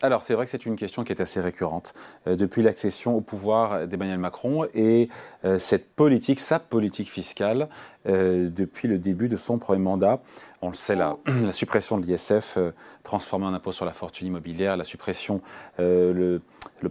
alors c'est vrai que c'est une question qui est assez récurrente euh, depuis l'accession au pouvoir d'Emmanuel Macron et euh, cette politique, sa politique fiscale, euh, depuis le début de son premier mandat. On le sait, la, la suppression de l'ISF transformée en impôt sur la fortune immobilière, la suppression, le,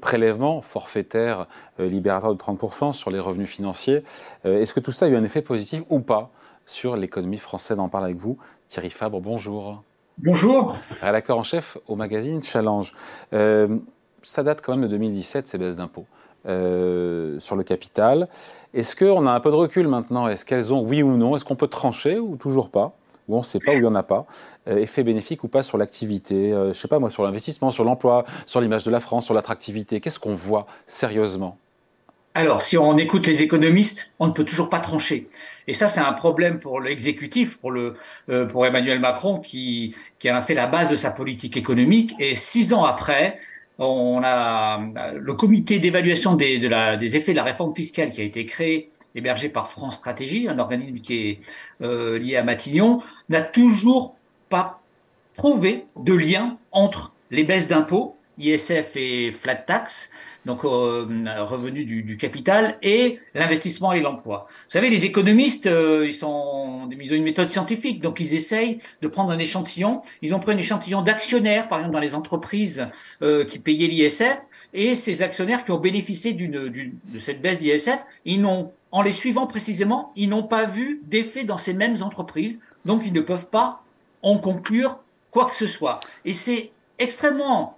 prélèvement forfaitaire libérateur de 30% sur les revenus financiers. Est-ce que tout ça a eu un effet positif ou pas sur l'économie française? On en parle avec vous. Thierry Fabre, bonjour. Bonjour. Rédacteur en chef au magazine Challenge. Euh, ça date quand même de 2017, ces baisses d'impôts euh, sur le capital. Est-ce qu'on a un peu de recul maintenant? Est-ce qu'elles ont, oui ou non? Est-ce qu'on peut trancher ou toujours pas? Ou on ne sait pas, où il n'y en a pas? Euh, Effet bénéfique ou pas sur l'activité? Je ne sais pas moi, sur l'investissement, sur l'emploi, sur l'image de la France, sur l'attractivité. Qu'est-ce qu'on voit sérieusement? Alors, si on écoute les économistes, on ne peut toujours pas trancher. Et ça, c'est un problème pour l'exécutif, pour le euh, pour Emmanuel Macron, qui qui a fait la base de sa politique économique. Et six ans après, on a le comité d'évaluation des de la, des effets de la réforme fiscale qui a été créé hébergé par France Stratégie, un organisme qui est euh, lié à Matignon, n'a toujours pas prouvé de lien entre les baisses d'impôts, ISF et flat tax, donc euh, revenu du, du, capital, et l'investissement et l'emploi. Vous savez, les économistes, euh, ils, sont, ils ont une méthode scientifique, donc ils essayent de prendre un échantillon. Ils ont pris un échantillon d'actionnaires, par exemple dans les entreprises euh, qui payaient l'ISF, et ces actionnaires qui ont bénéficié d'une, de cette baisse d'ISF, ils n'ont, en les suivant précisément, ils n'ont pas vu d'effet dans ces mêmes entreprises, donc ils ne peuvent pas en conclure quoi que ce soit. Et c'est extrêmement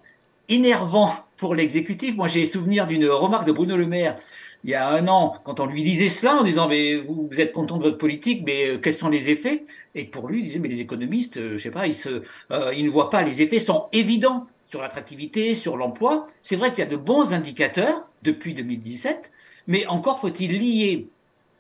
énervant pour l'exécutif. Moi, j'ai souvenir d'une remarque de Bruno Le Maire il y a un an, quand on lui disait cela, en disant mais vous, êtes content de votre politique, mais euh, quels sont les effets? Et pour lui, il disait mais les économistes, euh, je sais pas, ils se, euh, ils ne voient pas. Les effets sont évidents sur l'attractivité, sur l'emploi. C'est vrai qu'il y a de bons indicateurs depuis 2017, mais encore faut-il lier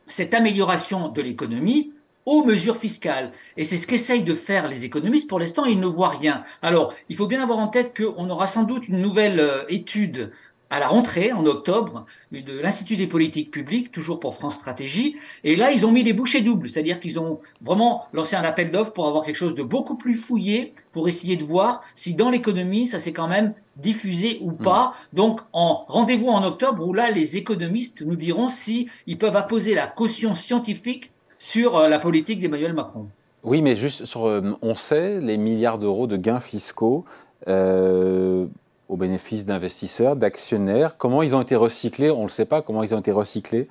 cette amélioration de l'économie aux mesures fiscales. Et c'est ce qu'essayent de faire les économistes. Pour l'instant, ils ne voient rien. Alors, il faut bien avoir en tête qu'on aura sans doute une nouvelle euh, étude à la rentrée, en octobre, de l'Institut des politiques publiques, toujours pour France Stratégie. Et là, ils ont mis les bouchées doubles, c'est-à-dire qu'ils ont vraiment lancé un appel d'offres pour avoir quelque chose de beaucoup plus fouillé, pour essayer de voir si dans l'économie, ça s'est quand même diffusé ou pas. Hmm. Donc, en rendez-vous en octobre, où là, les économistes nous diront si ils peuvent apposer la caution scientifique sur euh, la politique d'Emmanuel Macron. Oui, mais juste sur, euh, on sait les milliards d'euros de gains fiscaux euh, au bénéfice d'investisseurs, d'actionnaires. Comment ils ont été recyclés? On ne le sait pas. Comment ils ont été recyclés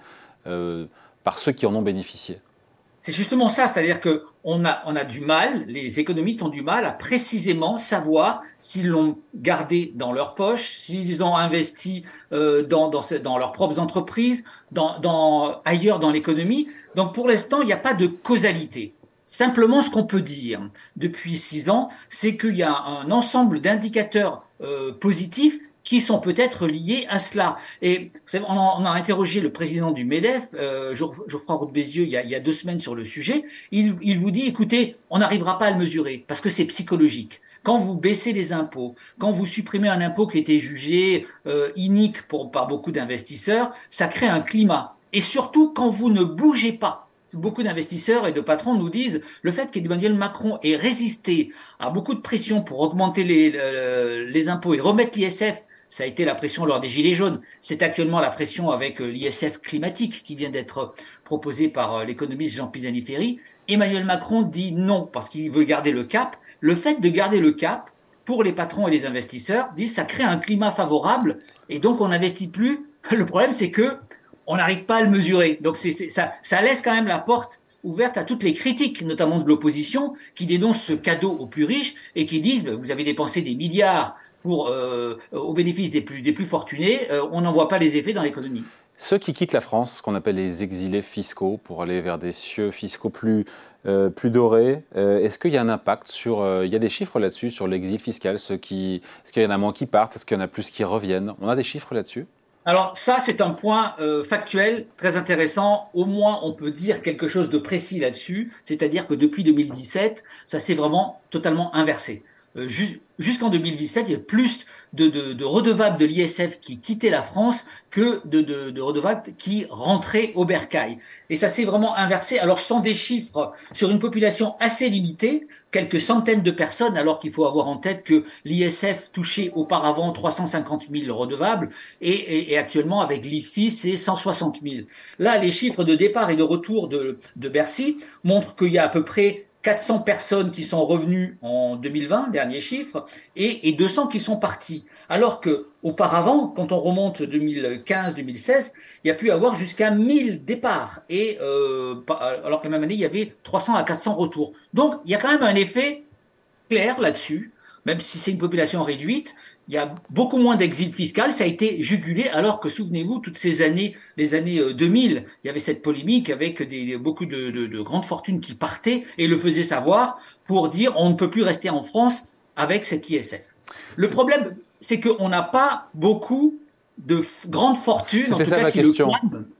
par ceux qui en ont bénéficié c'est justement ça, c'est-à-dire que on a, on a du mal, les économistes ont du mal à précisément savoir s'ils l'ont gardé dans leur poche, s'ils ont investi euh, dans, dans, dans, leurs propres entreprises, dans, dans ailleurs dans l'économie. Donc pour l'instant, il n'y a pas de causalité. Simplement, ce qu'on peut dire depuis six ans, c'est qu'il y a un ensemble d'indicateurs euh, positifs qui sont peut-être liés à cela. Et vous savez, on, a, interrogé le président du MEDEF, euh, Geoffroy Roux Bézieux, il y, a, il y a deux semaines sur le sujet. Il, il vous dit, écoutez, on n'arrivera pas à le mesurer parce que c'est psychologique. Quand vous baissez les impôts, quand vous supprimez un impôt qui était jugé euh, inique pour, par beaucoup d'investisseurs, ça crée un climat. Et surtout, quand vous ne bougez pas, beaucoup d'investisseurs et de patrons nous disent le fait qu'Emmanuel Macron ait résisté à beaucoup de pression pour augmenter les, les impôts et remettre l'ISF ça a été la pression lors des Gilets jaunes. C'est actuellement la pression avec euh, l'ISF climatique qui vient d'être proposé par euh, l'économiste Jean Pisani-Ferry. Emmanuel Macron dit non parce qu'il veut garder le cap. Le fait de garder le cap, pour les patrons et les investisseurs, dit ça crée un climat favorable et donc on n'investit plus. Le problème, c'est que on n'arrive pas à le mesurer. Donc ça, laisse quand même la porte ouverte à toutes les critiques, notamment de l'opposition, qui dénoncent ce cadeau aux plus riches et qui disent ben, vous avez dépensé des milliards pour, euh, au bénéfice des plus, des plus fortunés, euh, on n'en voit pas les effets dans l'économie. Ceux qui quittent la France, ce qu'on appelle les exilés fiscaux, pour aller vers des cieux fiscaux plus, euh, plus dorés, est-ce qu'il y a un impact sur... il y a des chiffres là-dessus, sur l'exil fiscal ceux qui, Est-ce qu'il y en a moins qui partent Est-ce qu'il y en a plus qui reviennent? On a des chiffres là-dessus? Alors ça, c'est un point factuel très intéressant. Au moins, on peut dire quelque chose de précis là-dessus. C'est-à-dire que depuis 2017, ça s'est vraiment totalement inversé. Euh, jusqu'en 2017, il y avait plus de, de, de redevables de l'ISF qui quittaient la France que de, de, redevables qui rentraient au bercail. Et ça s'est vraiment inversé. Alors, sans des chiffres sur une population assez limitée, quelques centaines de personnes, alors qu'il faut avoir en tête que l'ISF touchait auparavant 350 000 redevables et, et, actuellement avec l'IFI, c'est 160 000. Là, les chiffres de départ et de retour de, de Bercy montrent qu'il y a à peu près 400 personnes qui sont revenues en 2020, dernier chiffre, et, et 200 qui sont partis. Alors que auparavant, quand on remonte 2015-2016, il y a pu avoir jusqu'à 1000 départs, et euh, alors que la même année, il y avait 300 à 400 retours. Donc, il y a quand même un effet clair là-dessus, même si c'est une population réduite, il y a beaucoup moins d'exil fiscal, ça a été jugulé, alors que souvenez-vous, toutes ces années, les années 2000, euh, il y avait cette polémique avec des, beaucoup de, de, de grandes fortunes qui partaient et le faisaient savoir pour dire on ne peut plus rester en France avec cet ISF. Le problème, c'est qu'on n'a pas beaucoup de grandes fortunes, en tout cas, qui question.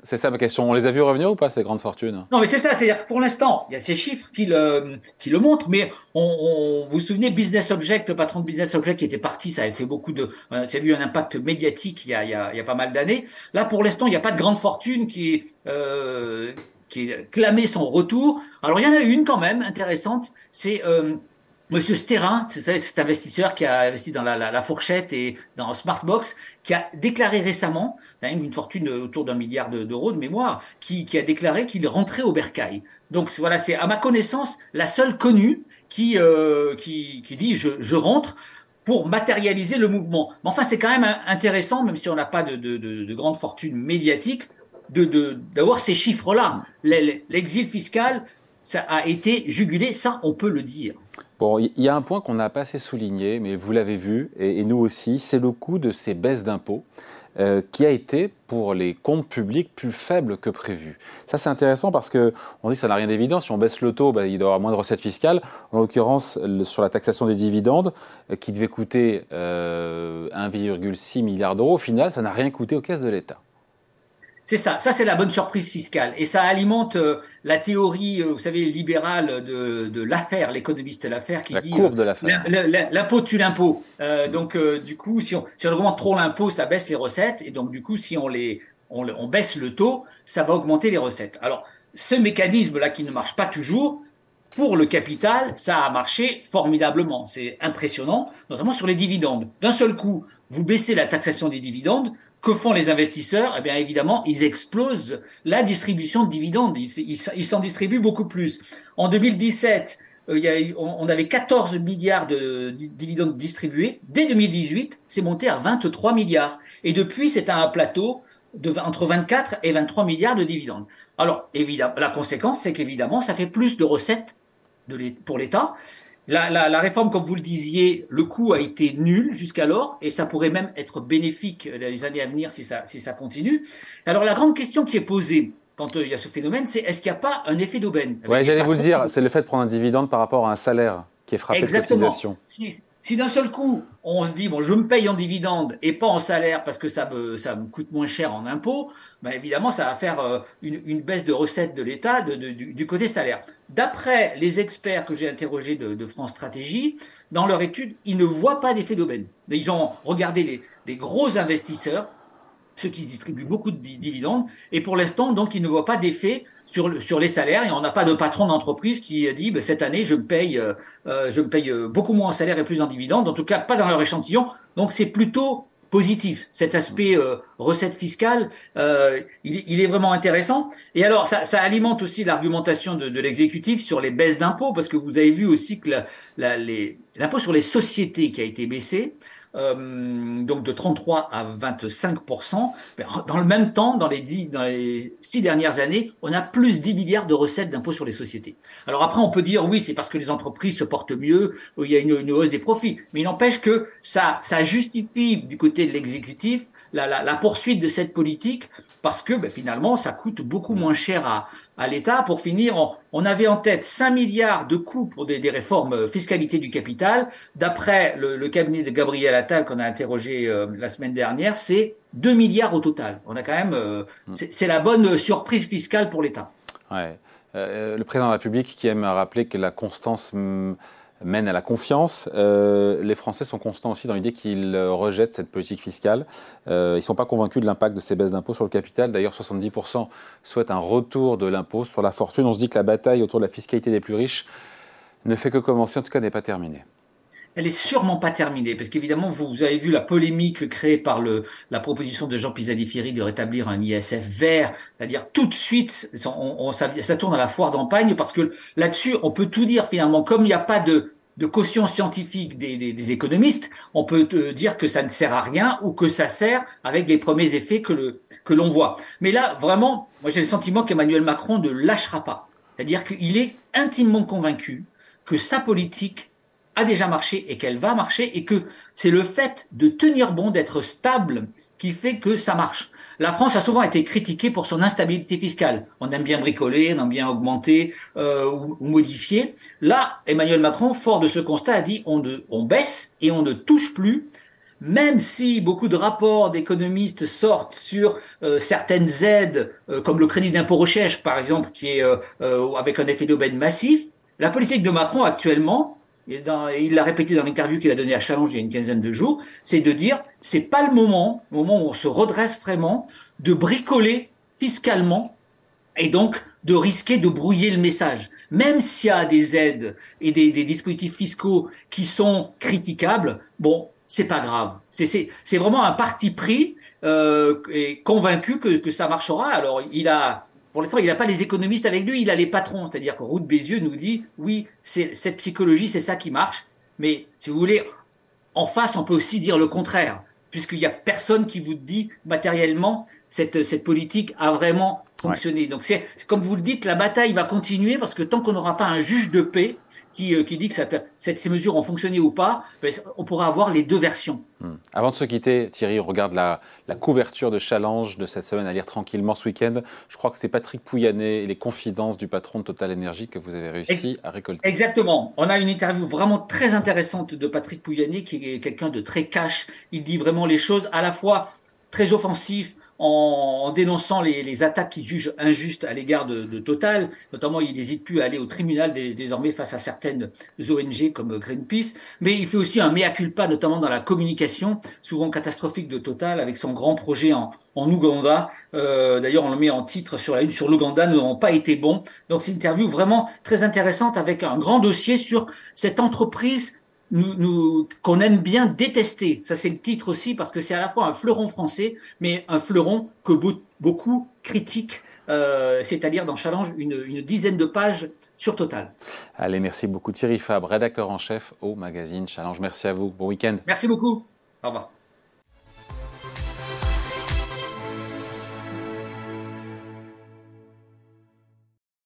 C'est ça ma question. On les a vus revenir ou pas, ces grandes fortunes? Non, mais c'est ça. C'est-à-dire que pour l'instant, il y a ces chiffres qui le, qui le montrent, mais on, on, vous vous souvenez, Business Object, le patron de Business Object qui était parti, ça avait fait beaucoup de... Euh, ça a eu un impact médiatique il y a, il y a, il y a pas mal d'années. Là, pour l'instant, il n'y a pas de grande fortune qui euh, qui clamé son retour. Alors, il y en a une quand même, intéressante, c'est... Euh, Monsieur Sterrin, c'est cet investisseur qui a investi dans la, la, la, fourchette et dans Smartbox, qui a déclaré récemment, une fortune autour d'un milliard d'euros de mémoire, qui, qui a déclaré qu'il rentrait au bercail. Donc voilà, c'est à ma connaissance la seule connue qui, euh, qui, qui dit je, je rentre pour matérialiser le mouvement. Mais enfin, c'est quand même intéressant, même si on n'a pas de, de, de, de grande fortune médiatique, de d'avoir ces chiffres-là. L'exil fiscal, ça a été jugulé, ça on peut le dire. Bon, il y a un point qu'on n'a pas assez souligné, mais vous l'avez vu, et, nous aussi, c'est le coût de ces baisses d'impôts. Euh, qui a été pour les comptes publics plus faible que prévu. Ça c'est intéressant parce que on dit que ça n'a rien d'évident. Si on baisse le taux, bah, il doit y avoir moins de recettes fiscales. En l'occurrence, sur la taxation des dividendes, euh, qui devait coûter euh, 1,6 milliard d'euros, au final, ça n'a rien coûté aux caisses de l'État. C'est ça, ça c'est la bonne surprise fiscale. Et ça alimente euh, la théorie, euh, vous savez, libérale de, de l'affaire, l'économiste l'affaire qui la dit courbe de l'affaire. l'impôt tue l'impôt. Euh, donc du coup, si on, si on augmente trop l'impôt, ça baisse les recettes. Et donc du coup, si on les on, on baisse le taux, ça va augmenter les recettes. Alors ce mécanisme-là qui ne marche pas toujours, pour le capital, ça a marché formidablement. C'est impressionnant, notamment sur les dividendes. D'un seul coup, vous baissez la taxation des dividendes, que font les investisseurs Eh bien, évidemment, ils explosent la distribution de dividendes. Ils s'en distribuent beaucoup plus. En 2017, euh, on avait 14 milliards de dividendes distribués. Dès 2018, c'est monté à 23 milliards. Et depuis, c'est à un plateau entre 24 et 23 milliards de dividendes. Alors, évidemment, la conséquence, c'est qu'évidemment, ça fait plus de recettes pour l'État. La, la, la, réforme, comme vous le disiez, le coût a été nul jusqu'alors, et ça pourrait même être bénéfique dans les années à venir si ça, si ça continue. Alors la grande question qui est posée quand euh, il y a ce phénomène, c'est est-ce qu'il n'y a pas un effet d'aubaine Oui, j'allais vous le dire, c'est le fait de prendre un dividende par rapport à un salaire qui est frappé Exactement. de cotisation. Si d'un seul coup, on se dit, bon, je me paye en dividende et pas en salaire parce que ça me, coûte moins cher en impôts, ben évidemment, ça va faire euh, une, baisse de recettes de l'État du, côté salaire. D'après les experts que j'ai interrogés de, France Stratégie, dans leur étude, ils ne voient pas d'effet d'aubaine. Ils ont regardé les gros investisseurs, ceux qui distribuent beaucoup de dividendes, et pour l'instant, donc, ils ne voient pas d'effet sur, sur les salaires. Et on n'a pas de patron d'entreprise qui a dit bah, cette année je me paye euh, euh, je me paye euh, beaucoup moins en salaire et plus en dividendes. En tout cas pas dans leur échantillon. Donc c'est plutôt positif cet aspect euh, recette fiscale. Il, il, est vraiment intéressant. Et alors ça, ça alimente aussi l'argumentation de, de l'exécutif sur les baisses d'impôts parce que vous avez vu aussi que l'impôt sur les sociétés qui a été baissé euh, donc de 33 à 25% Dans le même temps, dans les, dix, dans les six dernières années, on a plus 10 milliards de recettes d'impôts sur les sociétés. Alors après, on peut dire oui, c'est parce que les entreprises se portent mieux, il y a une, une hausse des profits, mais il n'empêche que ça, ça justifie du côté de l'exécutif la, la, la, poursuite de cette politique parce que ben, finalement, ça coûte beaucoup moins cher à, à l'État. Pour finir, on, avait en tête 5 milliards de coûts pour des, des réformes euh, fiscalité du capital. D'après le, le, cabinet de Gabriel Attal qu'on a interrogé euh, la semaine dernière, c'est 2 milliards au total. On a quand même, euh, mm. c'est la bonne surprise fiscale pour l'État. Ouais. le président de la République qui aime rappeler que la constance mm, mène à la confiance. Euh, les Français sont constants aussi dans l'idée qu'ils rejettent cette politique fiscale. Euh, ils ne sont pas convaincus de l'impact de ces baisses d'impôts sur le capital. D'ailleurs, 70% souhaitent un retour de l'impôt sur la fortune. On se dit que la bataille autour de la fiscalité des plus riches ne fait que commencer, en tout cas n'est pas terminée elle est sûrement pas terminée, parce qu'évidemment, vous, avez vu la polémique créée par la proposition de Jean Pisani-Ferry de rétablir un ISF vert, c'est-à-dire tout de suite, ça, tourne à la foire d'empagne, parce que là-dessus, on peut tout dire finalement, comme il n'y a pas de, caution scientifique des, économistes, on peut euh, dire que ça ne sert à rien ou que ça sert avec les premiers effets que que l'on voit. Mais là, vraiment, moi j'ai le sentiment qu'Emmanuel Macron ne lâchera pas. C'est-à-dire qu'il est intimement convaincu que sa politique a déjà marché et qu'elle va marcher et que c'est le fait de tenir bon, d'être stable qui fait que ça marche. La France a souvent été critiquée pour son instabilité fiscale. On aime bien bricoler, on aime bien augmenter euh, ou, modifier. Là, Emmanuel Macron, fort de ce constat, a dit on, on baisse et on ne touche plus même si beaucoup de rapports d'économistes sortent sur euh, certaines aides, euh, comme le crédit d'impôt recherche par exemple, qui est avec un effet d'aubaine massif, la politique de Macron actuellement, et, il l'a répété dans l'interview qu'il a donnée à Challenge il y a une quinzaine de jours, c'est de dire c'est pas le moment, le moment où on se redresse vraiment, de bricoler fiscalement et donc de risquer de brouiller le message. Même s'il y a des aides et des, des dispositifs fiscaux qui sont critiquables, bon, c'est pas grave. C'est vraiment un parti pris euh, et convaincu que, que ça marchera. Alors il a pour l'instant, il n'a pas les économistes avec lui, il a les patrons. C'est-à-dire que Route Bézieux nous dit, oui, c'est cette psychologie, c'est ça qui marche. Mais si vous voulez, en face, on peut aussi dire le contraire, puisqu'il n'y a personne qui vous dit matériellement cette, cette politique a vraiment fonctionné. Donc c'est comme vous le dites, la bataille va continuer parce que tant qu'on n'aura pas un juge de paix qui, euh, qui dit que cette, ces mesures ont fonctionné ou pas, ben, on pourra avoir les deux versions. Hmm. Avant de se quitter, Thierry, on regarde la, la, couverture de Challenge de cette semaine à lire tranquillement ce week-end. Je crois que c'est Patrick Pouyanné et les confidences du patron de Total Energy que vous avez réussi à récolter. Exactement. On a une interview vraiment très intéressante de Patrick Pouyanné qui est quelqu'un de très cash. Il dit vraiment les choses à la fois très offensif, en, dénonçant les, les attaques qu'il juge injustes à l'égard de, de, Total. Notamment, il n'hésite plus à aller au tribunal désormais face à certaines ONG comme Greenpeace. Mais il fait aussi un mea culpa, notamment dans la communication, souvent catastrophique de Total, avec son grand projet en, en Ouganda. Euh, D'ailleurs, on le met en titre sur la une sur l'Ouganda, n'ont pas été bons. Donc, c'est une interview vraiment très intéressante avec un grand dossier sur cette entreprise nous, nous, qu'on aime bien détester. Ça, c'est le titre aussi parce que c'est à la fois un fleuron français, mais un fleuron que beaucoup critiquent, euh, c'est-à-dire dans Challenge, une, une, dizaine de pages sur Total. Allez, merci beaucoup Thierry Fabre, rédacteur en chef au magazine Challenge. Merci à vous. Bon week-end. Merci beaucoup. Au revoir.